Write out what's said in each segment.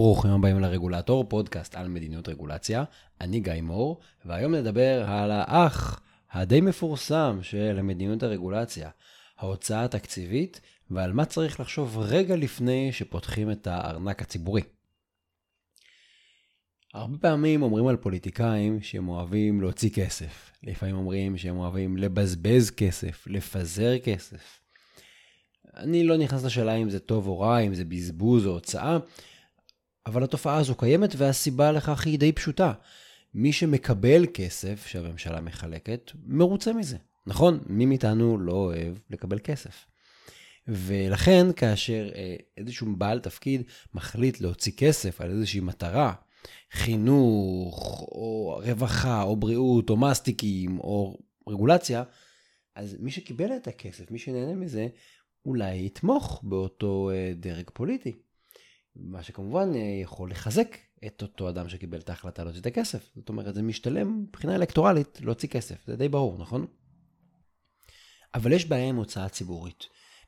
ברוכים הבאים לרגולטור, פודקאסט על מדיניות רגולציה. אני גיא מור, והיום נדבר על האח הדי מפורסם של מדיניות הרגולציה, ההוצאה התקציבית, ועל מה צריך לחשוב רגע לפני שפותחים את הארנק הציבורי. הרבה פעמים אומרים על פוליטיקאים שהם אוהבים להוציא כסף. לפעמים אומרים שהם אוהבים לבזבז כסף, לפזר כסף. אני לא נכנס לשאלה אם זה טוב או רע, אם זה בזבוז או הוצאה, אבל התופעה הזו קיימת והסיבה לכך היא די פשוטה. מי שמקבל כסף שהממשלה מחלקת, מרוצה מזה. נכון? מי מאיתנו לא אוהב לקבל כסף. ולכן כאשר אה, איזשהו בעל תפקיד מחליט להוציא כסף על איזושהי מטרה, חינוך, או רווחה, או בריאות, או מסטיקים, או רגולציה, אז מי שקיבל את הכסף, מי שנהנה מזה, אולי יתמוך באותו אה, דרג פוליטי. מה שכמובן אה, יכול לחזק את אותו אדם שקיבל את ההחלטה להוציא את הכסף. זאת אומרת, זה משתלם מבחינה אלקטורלית להוציא כסף, זה די ברור, נכון? אבל יש בעיה עם הוצאה ציבורית.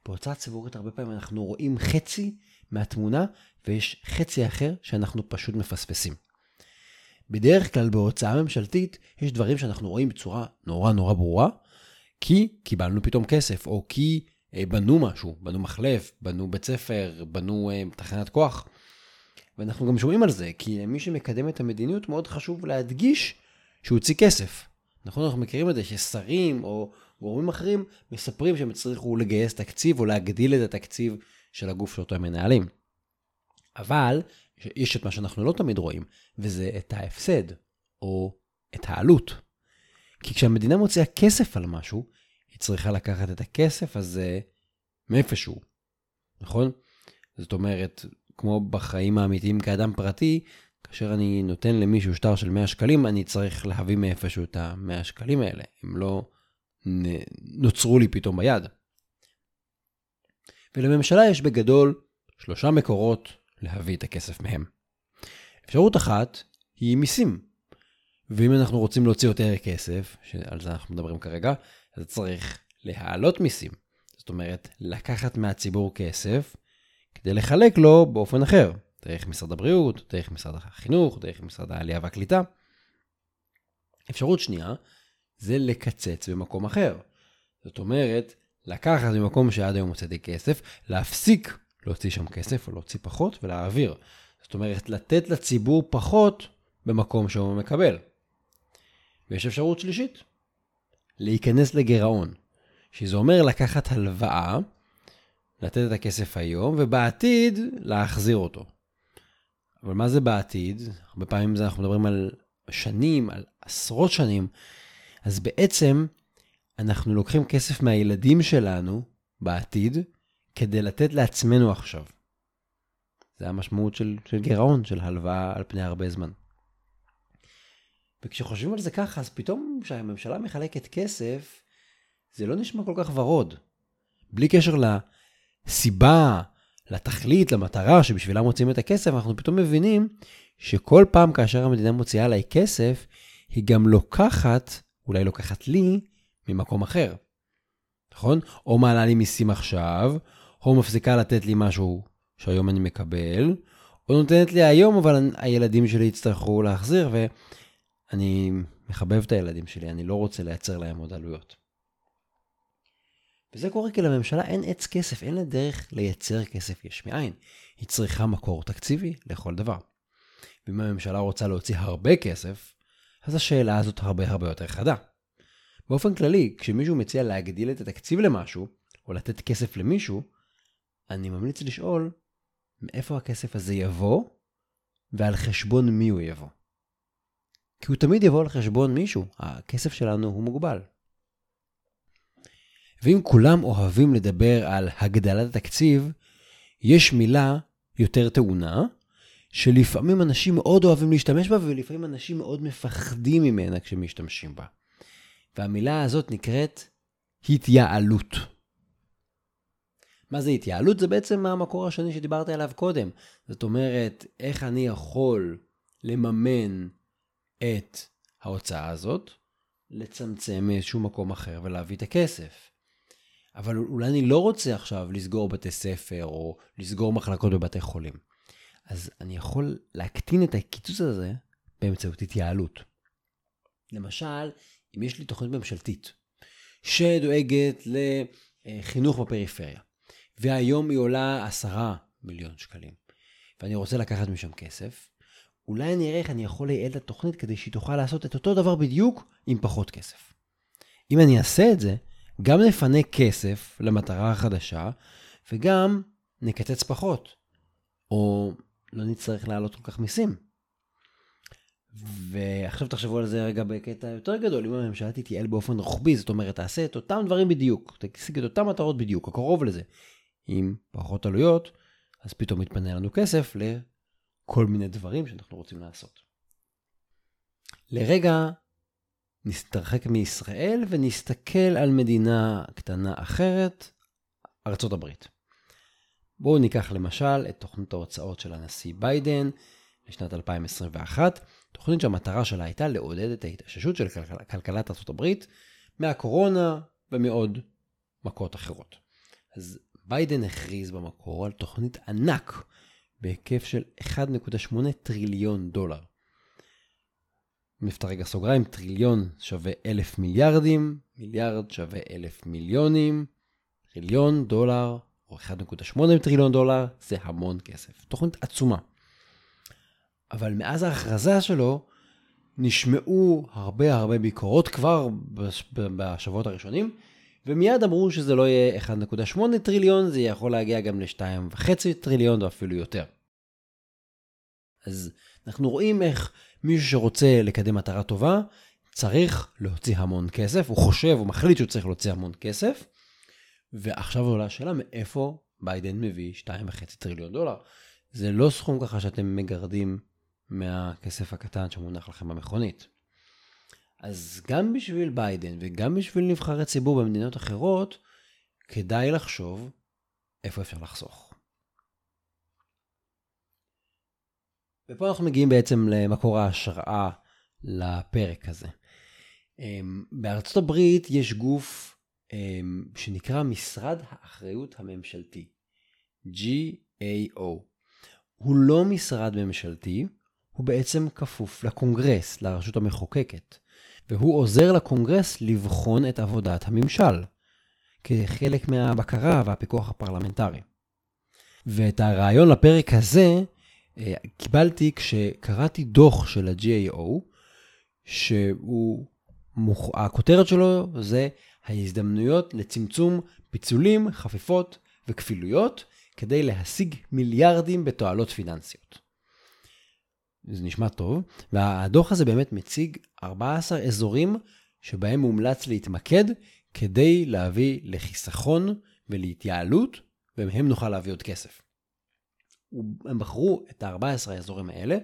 בהוצאה ציבורית הרבה פעמים אנחנו רואים חצי מהתמונה, ויש חצי אחר שאנחנו פשוט מפספסים. בדרך כלל בהוצאה ממשלתית יש דברים שאנחנו רואים בצורה נורא נורא ברורה, כי קיבלנו פתאום כסף, או כי בנו משהו, בנו מחלף, בנו בית ספר, בנו אה, תחנת כוח. ואנחנו גם שומעים על זה, כי למי שמקדם את המדיניות מאוד חשוב להדגיש שהוא הוציא כסף. נכון, אנחנו מכירים את זה ששרים או גורמים אחרים מספרים שהם הצליחו לגייס תקציב או להגדיל את התקציב של הגוף שאותו הם מנהלים. אבל יש את מה שאנחנו לא תמיד רואים, וזה את ההפסד, או את העלות. כי כשהמדינה מוציאה כסף על משהו, צריכה לקחת את הכסף הזה מאיפשהו, נכון? זאת אומרת, כמו בחיים האמיתיים כאדם פרטי, כאשר אני נותן למישהו שטר של 100 שקלים, אני צריך להביא מאיפשהו את ה-100 שקלים האלה. הם לא נוצרו לי פתאום ביד. ולממשלה יש בגדול שלושה מקורות להביא את הכסף מהם. אפשרות אחת היא מיסים. ואם אנחנו רוצים להוציא יותר כסף, שעל זה אנחנו מדברים כרגע, אז צריך להעלות מיסים. זאת אומרת, לקחת מהציבור כסף כדי לחלק לו באופן אחר, דרך משרד הבריאות, דרך משרד החינוך, דרך משרד העלייה והקליטה. אפשרות שנייה זה לקצץ במקום אחר. זאת אומרת, לקחת ממקום שעד היום הוצאתי כסף, להפסיק להוציא שם כסף או להוציא פחות ולהעביר. זאת אומרת, לתת לציבור פחות במקום שהוא מקבל. ויש אפשרות שלישית, להיכנס לגירעון, שזה אומר לקחת הלוואה, לתת את הכסף היום, ובעתיד להחזיר אותו. אבל מה זה בעתיד? הרבה פעמים אנחנו מדברים על שנים, על עשרות שנים, אז בעצם אנחנו לוקחים כסף מהילדים שלנו בעתיד, כדי לתת לעצמנו עכשיו. זה המשמעות של, של גירעון, של הלוואה על פני הרבה זמן. וכשחושבים על זה ככה, אז פתאום כשהממשלה מחלקת כסף, זה לא נשמע כל כך ורוד. בלי קשר לסיבה, לתכלית, למטרה שבשבילה מוציאים את הכסף, אנחנו פתאום מבינים שכל פעם כאשר המדינה מוציאה עליי כסף, היא גם לוקחת, אולי לוקחת לי, ממקום אחר. נכון? או מעלה לי מיסים עכשיו, או מפסיקה לתת לי משהו שהיום אני מקבל, או נותנת לי היום, אבל הילדים שלי יצטרכו להחזיר, ואני מחבב את הילדים שלי, אני לא רוצה לייצר להם עוד עלויות. וזה קורה כי לממשלה אין עץ כסף, אין לה דרך לייצר כסף יש מאין. היא צריכה מקור תקציבי לכל דבר. ואם הממשלה רוצה להוציא הרבה כסף, אז השאלה הזאת הרבה הרבה יותר חדה. באופן כללי, כשמישהו מציע להגדיל את התקציב למשהו, או לתת כסף למישהו, אני ממליץ לשאול מאיפה הכסף הזה יבוא, ועל חשבון מי הוא יבוא. כי הוא תמיד יבוא על חשבון מישהו, הכסף שלנו הוא מוגבל. ואם כולם אוהבים לדבר על הגדלת התקציב, יש מילה יותר טעונה, שלפעמים אנשים מאוד אוהבים להשתמש בה, ולפעמים אנשים מאוד מפחדים ממנה כשמשתמשים בה. והמילה הזאת נקראת התייעלות. מה זה התייעלות? זה בעצם המקור השני שדיברתי עליו קודם. זאת אומרת, איך אני יכול לממן את ההוצאה הזאת, לצמצם מאיזשהו מקום אחר ולהביא את הכסף. אבל אולי אני לא רוצה עכשיו לסגור בתי ספר או לסגור מחלקות בבתי חולים. אז אני יכול להקטין את הקיצוץ הזה באמצעות התייעלות. למשל, אם יש לי תוכנית ממשלתית שדואגת לחינוך בפריפריה, והיום היא עולה עשרה מיליון שקלים, ואני רוצה לקחת משם כסף, אולי אני אראה איך אני יכול לייעל את התוכנית כדי שהיא תוכל לעשות את אותו דבר בדיוק עם פחות כסף. אם אני אעשה את זה, גם נפנה כסף למטרה החדשה, וגם נקצץ פחות. או לא נצטרך להעלות כל כך מיסים. ועכשיו תחשבו על זה רגע בקטע יותר גדול, אם הממשלה תתייעל באופן רוחבי, זאת אומרת, תעשה את אותם דברים בדיוק, תשיג את אותם מטרות בדיוק, הקרוב לזה, עם פחות עלויות, אז פתאום מתפנה לנו כסף לכל מיני דברים שאנחנו רוצים לעשות. לרגע נתרחק מישראל ונסתכל על מדינה קטנה אחרת, ארצות הברית. בואו ניקח למשל את תוכנית ההוצאות של הנשיא ביידן לשנת 2021, תוכנית שהמטרה שלה הייתה לעודד את ההתאוששות של כלכלת ארה"ב מהקורונה ומעוד מכות אחרות. אז ביידן הכריז במקור על תוכנית ענק בהיקף של 1.8 טריליון דולר. נפתח רגע סוגריים, טריליון שווה אלף מיליארדים, מיליארד שווה אלף מיליונים, טריליון דולר או 1.8 טריליון דולר, זה המון כסף. תוכנית עצומה. אבל מאז ההכרזה שלו, נשמעו הרבה הרבה ביקורות כבר בשבועות הראשונים, ומיד אמרו שזה לא יהיה 1.8 טריליון, זה יכול להגיע גם ל-2.5 טריליון או אפילו יותר. אז אנחנו רואים איך מישהו שרוצה לקדם מטרה טובה, צריך להוציא המון כסף, הוא חושב, הוא מחליט שהוא צריך להוציא המון כסף, ועכשיו עולה השאלה מאיפה ביידן מביא 2.5 טריליון דולר. זה לא סכום ככה שאתם מגרדים מהכסף הקטן שמונח לכם במכונית. אז גם בשביל ביידן וגם בשביל נבחרי ציבור במדינות אחרות, כדאי לחשוב איפה אפשר לחסוך. ופה אנחנו מגיעים בעצם למקור ההשראה לפרק הזה. אמ, בארצות הברית יש גוף אמ, שנקרא משרד האחריות הממשלתי, GAO. הוא לא משרד ממשלתי, הוא בעצם כפוף לקונגרס, לרשות המחוקקת, והוא עוזר לקונגרס לבחון את עבודת הממשל, כחלק מהבקרה והפיקוח הפרלמנטרי. ואת הרעיון לפרק הזה אה, קיבלתי כשקראתי דוח של ה-GAO, שהוא, הכותרת שלו זה ההזדמנויות לצמצום פיצולים, חפיפות וכפילויות כדי להשיג מיליארדים בתועלות פיננסיות. זה נשמע טוב, והדוח הזה באמת מציג 14 אזורים שבהם מומלץ להתמקד כדי להביא לחיסכון ולהתייעלות, ומהם נוכל להביא עוד כסף. הם בחרו את ה-14 האזורים האלה,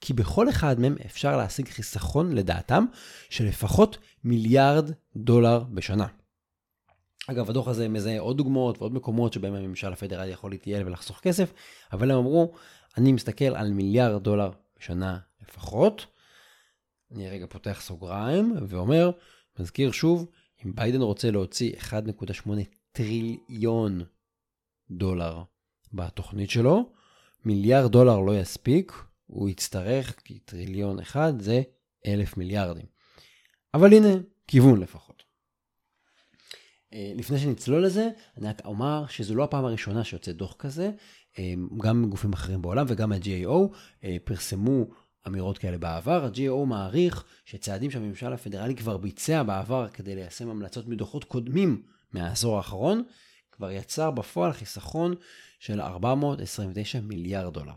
כי בכל אחד מהם אפשר להשיג חיסכון, לדעתם, של לפחות מיליארד דולר בשנה. אגב, הדוח הזה מזהה עוד דוגמאות ועוד מקומות שבהם הממשל הפדרלי יכול להתייעל ולחסוך כסף, אבל הם אמרו, אני מסתכל על מיליארד דולר בשנה לפחות. אני רגע פותח סוגריים ואומר, מזכיר שוב, אם ביידן רוצה להוציא 1.8 טריליון דולר בתוכנית שלו, מיליארד דולר לא יספיק, הוא יצטרך, כי טריליון אחד זה אלף מיליארדים. אבל הנה, כיוון לפחות. אה, לפני שנצלול לזה, אני רק אומר שזו לא הפעם הראשונה שיוצא דוח כזה, אה, גם גופים אחרים בעולם וגם ה-GAO אה, פרסמו אמירות כאלה בעבר. ה-GAO מעריך שצעדים שהממשל הפדרלי כבר ביצע בעבר כדי ליישם המלצות מדוחות קודמים מהעשור האחרון, כבר יצר בפועל חיסכון של 429 מיליארד דולר.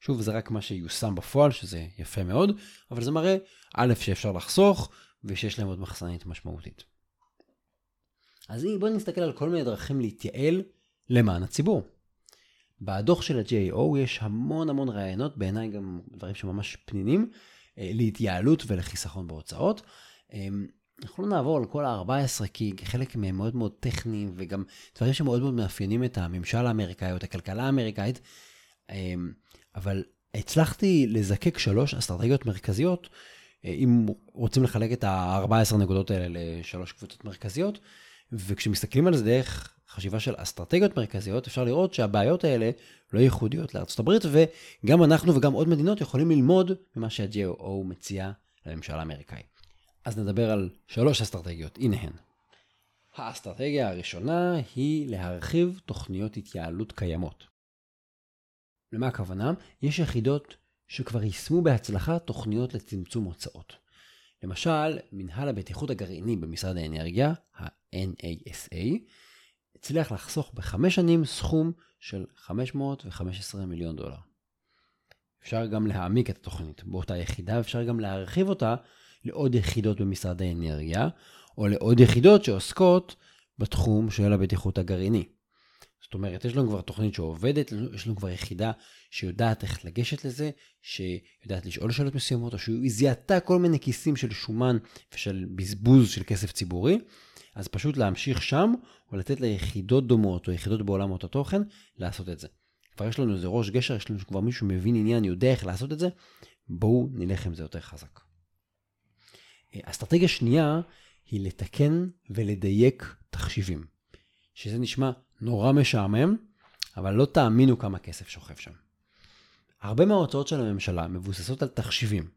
שוב, זה רק מה שיושם בפועל, שזה יפה מאוד, אבל זה מראה, א', שאפשר לחסוך, ושיש להם עוד מחסנית משמעותית. אז בואו נסתכל על כל מיני דרכים להתייעל למען הציבור. בדוח של ה-GAO יש המון המון רעיונות, בעיניי גם דברים שממש פנינים, אה, להתייעלות ולחיסכון בהוצאות. אמ, אנחנו לא נעבור על כל ה-14 כי חלק מהם מאוד מאוד טכניים וגם דברים שמאוד מאוד מאפיינים את הממשל האמריקאי או את הכלכלה האמריקאית. אמ, אבל הצלחתי לזקק שלוש אסטרטגיות מרכזיות, אה, אם רוצים לחלק את ה-14 נקודות האלה לשלוש קבוצות מרכזיות, וכשמסתכלים על זה דרך חשיבה של אסטרטגיות מרכזיות, אפשר לראות שהבעיות האלה לא ייחודיות לארצות הברית, וגם אנחנו וגם עוד מדינות יכולים ללמוד ממה שה-GAO מציע לממשל האמריקאי. אז נדבר על שלוש אסטרטגיות, הנה הן. האסטרטגיה הראשונה היא להרחיב תוכניות התייעלות קיימות. למה הכוונה? יש יחידות שכבר יישמו בהצלחה תוכניות לצמצום הוצאות. למשל, מנהל הבטיחות הגרעיני במשרד האנרגיה, ה-NASA, הצליח לחסוך בחמש שנים סכום של 515 מיליון דולר. אפשר גם להעמיק את התוכנית באותה יחידה, אפשר גם להרחיב אותה לעוד יחידות במשרד האנרגיה, או לעוד יחידות שעוסקות בתחום של הבטיחות הגרעיני. זאת אומרת, יש לנו כבר תוכנית שעובדת, יש לנו כבר יחידה שיודעת איך לגשת לזה, שיודעת לשאול שאלות מסוימות, או שהיא זיהתה כל מיני כיסים של שומן ושל בזבוז של כסף ציבורי, אז פשוט להמשיך שם, או לתת ליחידות דומות, או יחידות בעולמות התוכן, לעשות את זה. כבר יש לנו איזה ראש גשר, יש לנו כבר מישהו מבין עניין, יודע איך לעשות את זה, בואו נלך עם זה יותר חזק. אסטרטגיה שנייה היא לתקן ולדייק תחשיבים, שזה נשמע נורא משעמם, אבל לא תאמינו כמה כסף שוכב שם. הרבה מההוצאות של הממשלה מבוססות על תחשיבים,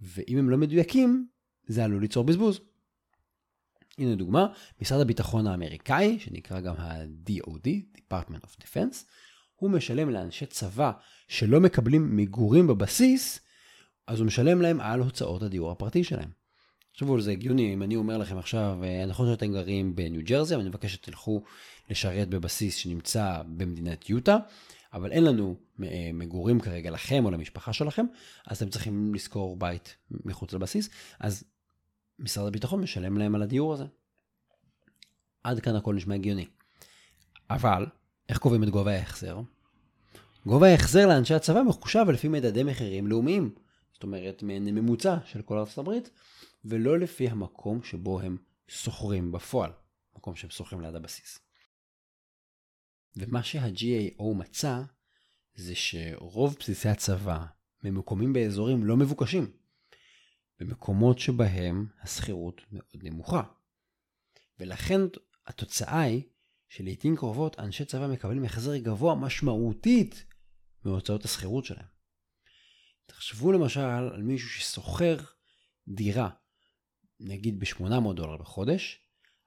ואם הם לא מדויקים, זה עלול ליצור בזבוז. הנה דוגמה, משרד הביטחון האמריקאי, שנקרא גם ה-DOD, Department of Defense, הוא משלם לאנשי צבא שלא מקבלים מגורים בבסיס, אז הוא משלם להם על הוצאות הדיור הפרטי שלהם. תחשבו על זה הגיוני, אם אני אומר לכם עכשיו, אה, נכון שאתם גרים בניו ג'רזי, אבל אני מבקש שתלכו לשרת בבסיס שנמצא במדינת יוטה, אבל אין לנו אה, מגורים כרגע לכם או למשפחה שלכם, אז אתם צריכים לשכור בית מחוץ לבסיס, אז משרד הביטחון משלם להם על הדיור הזה. עד כאן הכל נשמע הגיוני. אבל, איך קובעים את גובה ההחזר? גובה ההחזר לאנשי הצבא מחושב לפי מדדי מחירים לאומיים. זאת אומרת, ממוצע של כל ארצות הברית, ולא לפי המקום שבו הם שוכרים בפועל, מקום שהם שוכרים ליד הבסיס. ומה שה-GAO מצא, זה שרוב בסיסי הצבא ממוקמים באזורים לא מבוקשים, במקומות שבהם השכירות מאוד נמוכה. ולכן התוצאה היא שלעיתים קרובות אנשי צבא מקבלים החזר גבוה משמעותית מהוצאות השכירות שלהם. תחשבו למשל על מישהו ששוכר דירה נגיד ב-800 דולר בחודש,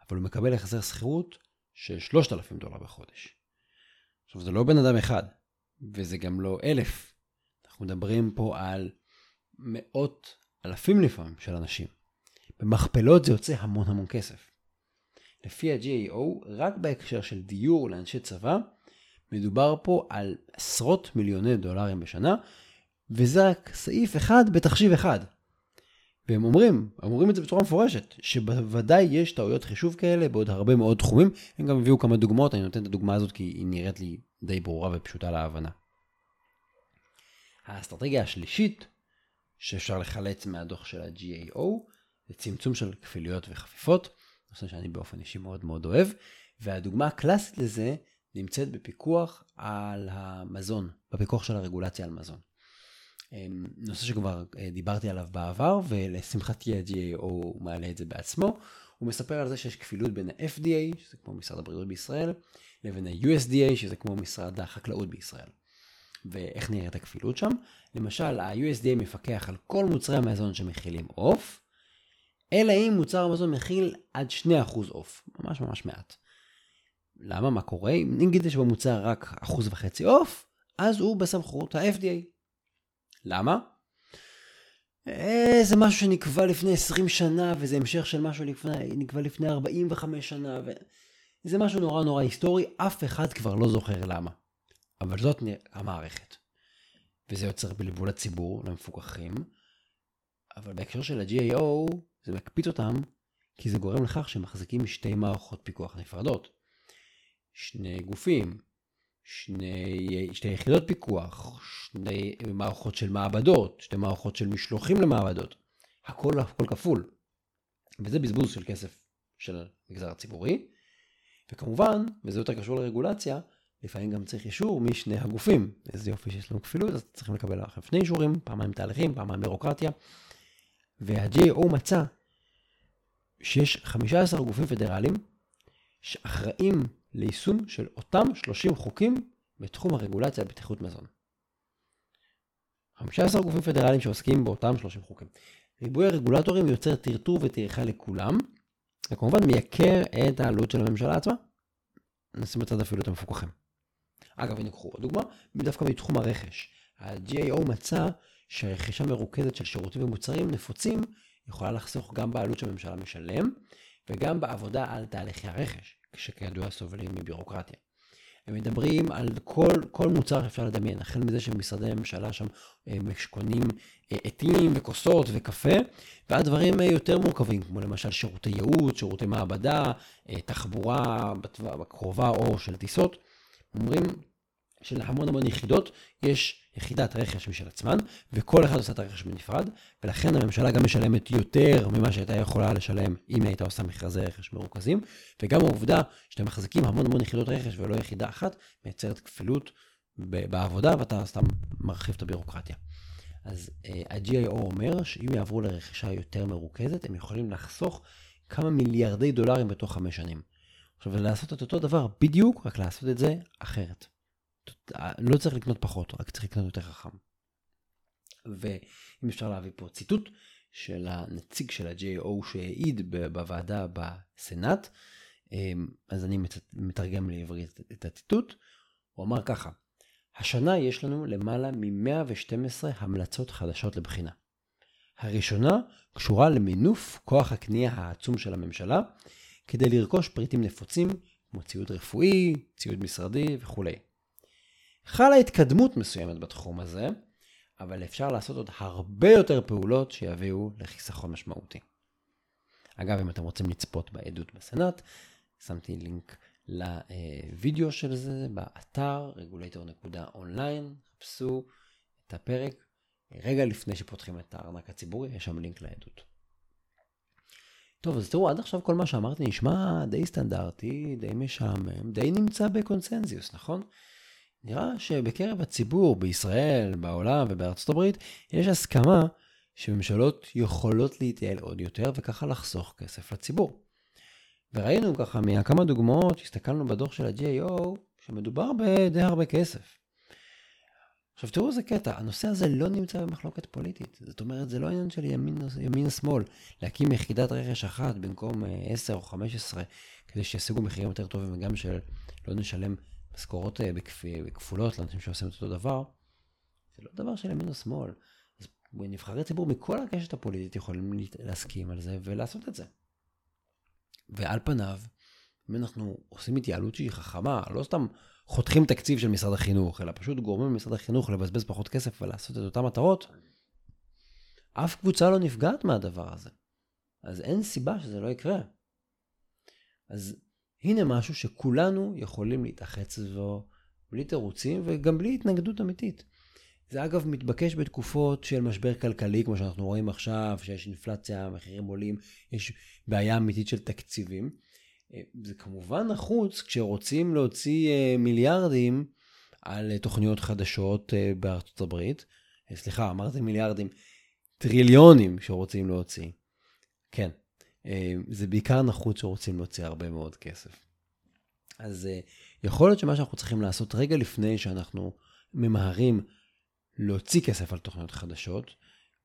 אבל הוא מקבל החזר שכירות של 3,000 דולר בחודש. עכשיו, זה לא בן אדם אחד, וזה גם לא אלף. אנחנו מדברים פה על מאות אלפים לפעמים של אנשים. במכפלות זה יוצא המון המון כסף. לפי ה-GAO, רק בהקשר של דיור לאנשי צבא, מדובר פה על עשרות מיליוני דולרים בשנה, וזה רק סעיף אחד בתחשיב אחד. והם אומרים, אומרים את זה בצורה מפורשת, שבוודאי יש טעויות חישוב כאלה בעוד הרבה מאוד תחומים. הם גם הביאו כמה דוגמאות, אני נותן את הדוגמה הזאת כי היא נראית לי די ברורה ופשוטה להבנה. האסטרטגיה השלישית שאפשר לחלץ מהדוח של ה-GAO זה צמצום של כפילויות וחפיפות, נושא שאני באופן אישי מאוד מאוד אוהב, והדוגמה הקלאסית לזה נמצאת בפיקוח על המזון, בפיקוח של הרגולציה על מזון. אמ, נושא שכבר אה, דיברתי עליו בעבר, ולשמחתי ה-GAO מעלה את זה בעצמו. הוא מספר על זה שיש כפילות בין ה-FDA, שזה כמו משרד הבריאות בישראל, לבין ה-USDA, שזה כמו משרד החקלאות בישראל. ואיך נראית הכפילות שם? למשל, ה-USDA מפקח על כל מוצרי המזון שמכילים עוף, אלא אם מוצר המזון מכיל עד 2% עוף, ממש ממש מעט. למה? מה קורה? אם נגיד יש במוצר רק 1.5% עוף, אז הוא בסמכות ה-FDA. למה? אה, זה משהו שנקבע לפני 20 שנה, וזה המשך של משהו שנקבע לפני 45 שנה, וזה משהו נורא נורא היסטורי, אף אחד כבר לא זוכר למה. אבל זאת המערכת. וזה יוצר בלבול הציבור, למפוקחים, אבל בהקשר של ה-GAO, זה מקפיץ אותם, כי זה גורם לכך שהם מחזיקים שתי מערכות פיקוח נפרדות. שני גופים, שני, שתי יחידות פיקוח, שני מערכות של מעבדות, שתי מערכות של משלוחים למעבדות. הכל, הכל כפול. וזה בזבוז של כסף של המגזר הציבורי. וכמובן, וזה יותר קשור לרגולציה, לפעמים גם צריך אישור משני הגופים. איזה יופי שיש לנו כפילות, אז צריכים לקבל לכם שני אישורים, פעמיים תהליכים, פעמיים בירוקרטיה. וה-GAO מצא שיש 15 גופים פדרליים שאחראים ליישום של אותם 30 חוקים בתחום הרגולציה על בטיחות מזון. 15 גופים פדרליים שעוסקים באותם 30 חוקים. ריבוי הרגולטורים יוצר טרטור וטרחה לכולם, וכמובן מייקר את העלות של הממשלה עצמה. נשים בצד אפילו את המפוקחים. אגב, הנה קחו עוד דוגמה, דווקא מתחום הרכש. ה-GAO מצא שרכישה מרוכזת של שירותים ומוצרים נפוצים יכולה לחסוך גם בעלות שהממשלה משלם, וגם בעבודה על תהליכי הרכש, שכידוע סובלים מבירוקרטיה. הם מדברים על כל, כל מוצר שאפשר לדמיין, החל מזה שמשרדי הממשלה שם אה, קונים אה, עטים וכוסות וקפה, ועד דברים אה, יותר מורכבים, כמו למשל שירותי ייעוץ, שירותי מעבדה, תחבורה בקרובה או של טיסות. אומרים שלהמון המון יחידות יש יחידת רכש משל עצמן, וכל אחד עושה את הרכש בנפרד, ולכן הממשלה גם משלמת יותר ממה שהייתה יכולה לשלם אם היא הייתה עושה מכרזי רכש מרוכזים, וגם העובדה שאתם מחזיקים המון המון יחידות רכש ולא יחידה אחת, מייצרת כפילות בעבודה, ואתה סתם מרחיב את הבירוקרטיה. אז uh, ה-GIO אומר שאם יעברו לרכישה יותר מרוכזת, הם יכולים לחסוך כמה מיליארדי דולרים בתוך חמש שנים. עכשיו, לעשות את אותו דבר בדיוק, רק לעשות את זה אחרת. לא צריך לקנות פחות, רק צריך לקנות יותר חכם. ואם אפשר להביא פה ציטוט של הנציג של ה-JO שהעיד בוועדה בסנאט, אמ, אז אני מתרגם לעברית את הציטוט, הוא אמר ככה, השנה יש לנו למעלה מ-112 המלצות חדשות לבחינה. הראשונה קשורה למינוף כוח הקנייה העצום של הממשלה, כדי לרכוש פריטים נפוצים כמו ציוד רפואי, ציוד משרדי וכולי. חלה התקדמות מסוימת בתחום הזה, אבל אפשר לעשות עוד הרבה יותר פעולות שיביאו לחיסכון משמעותי. אגב, אם אתם רוצים לצפות בעדות בסנאט, שמתי לינק לוידאו של זה באתר regulator.online, חפשו את הפרק רגע לפני שפותחים את הארנק הציבורי, יש שם לינק לעדות. טוב, אז תראו, עד עכשיו כל מה שאמרתי נשמע די סטנדרטי, די משעמם, די נמצא בקונצנזיוס, נכון? נראה שבקרב הציבור בישראל, בעולם ובארצות הברית, יש הסכמה שממשלות יכולות להתייעל עוד יותר וככה לחסוך כסף לציבור. וראינו ככה מכמה דוגמאות שהסתכלנו בדוח של ה-GAO, שמדובר בדי הרבה כסף. עכשיו תראו איזה קטע, הנושא הזה לא נמצא במחלוקת פוליטית. זאת אומרת, זה לא עניין של ימין, ימין שמאל. להקים יחידת רכש אחת במקום 10 אה, או 15, כדי שישיגו מחירים יותר טובים וגם שלא נשלם משכורות אה, בכפולות לאנשים שעושים את אותו דבר, זה לא דבר של ימין או שמאל. אז נבחרי ציבור מכל הקשת הפוליטית יכולים להסכים על זה ולעשות את זה. ועל פניו, אם אנחנו עושים התייעלות שהיא חכמה, לא סתם חותכים תקציב של משרד החינוך, אלא פשוט גורמים למשרד החינוך לבזבז פחות כסף ולעשות את אותן מטרות, אף קבוצה לא נפגעת מהדבר הזה. אז אין סיבה שזה לא יקרה. אז הנה משהו שכולנו יכולים להתאחד סביבו, בלי תירוצים וגם בלי התנגדות אמיתית. זה אגב מתבקש בתקופות של משבר כלכלי, כמו שאנחנו רואים עכשיו, שיש אינפלציה, מחירים עולים, יש בעיה אמיתית של תקציבים. אה, זה כמובן נחוץ כשרוצים להוציא אה, מיליארדים על אה, תוכניות חדשות בארצות הברית. סליחה, אמרתי מיליארדים, טריליונים שרוצים להוציא. כן, זה בעיקר נחוץ שרוצים להוציא הרבה מאוד כסף. אז יכול להיות שמה שאנחנו צריכים לעשות רגע לפני שאנחנו ממהרים להוציא כסף על תוכניות חדשות,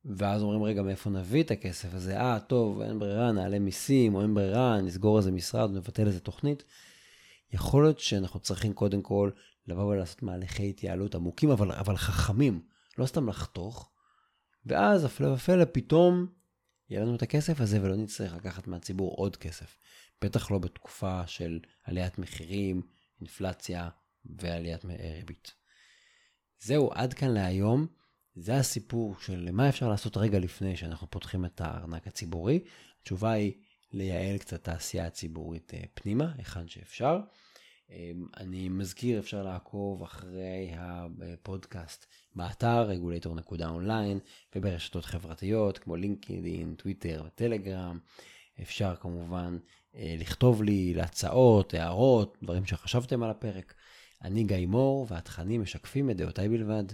ואז אומרים, רגע, מאיפה נביא את הכסף הזה? אה, טוב, אין ברירה, נעלה מיסים, או אין ברירה, נסגור איזה משרד, נבטל איזה תוכנית. יכול להיות שאנחנו צריכים קודם כל לבוא ולעשות מהלכי התייעלות עמוקים, אבל, אבל חכמים, לא סתם לחתוך, ואז הפלא ופלא, פתאום יהיה לנו את הכסף הזה ולא נצטרך לקחת מהציבור עוד כסף. בטח לא בתקופה של עליית מחירים, אינפלציה ועליית ריבית. זהו, עד כאן להיום. זה הסיפור של מה אפשר לעשות רגע לפני שאנחנו פותחים את הארנק הציבורי. התשובה היא לייעל קצת את העשייה הציבורית אה, פנימה, היכן שאפשר. אמ, אני מזכיר, אפשר לעקוב אחרי הפודקאסט באתר regulator.online וברשתות חברתיות כמו לינקדאין, טוויטר וטלגרם. אפשר כמובן אה, לכתוב לי להצעות, הערות, דברים שחשבתם על הפרק. אני גיא מור, והתכנים משקפים את דעותיי בלבד.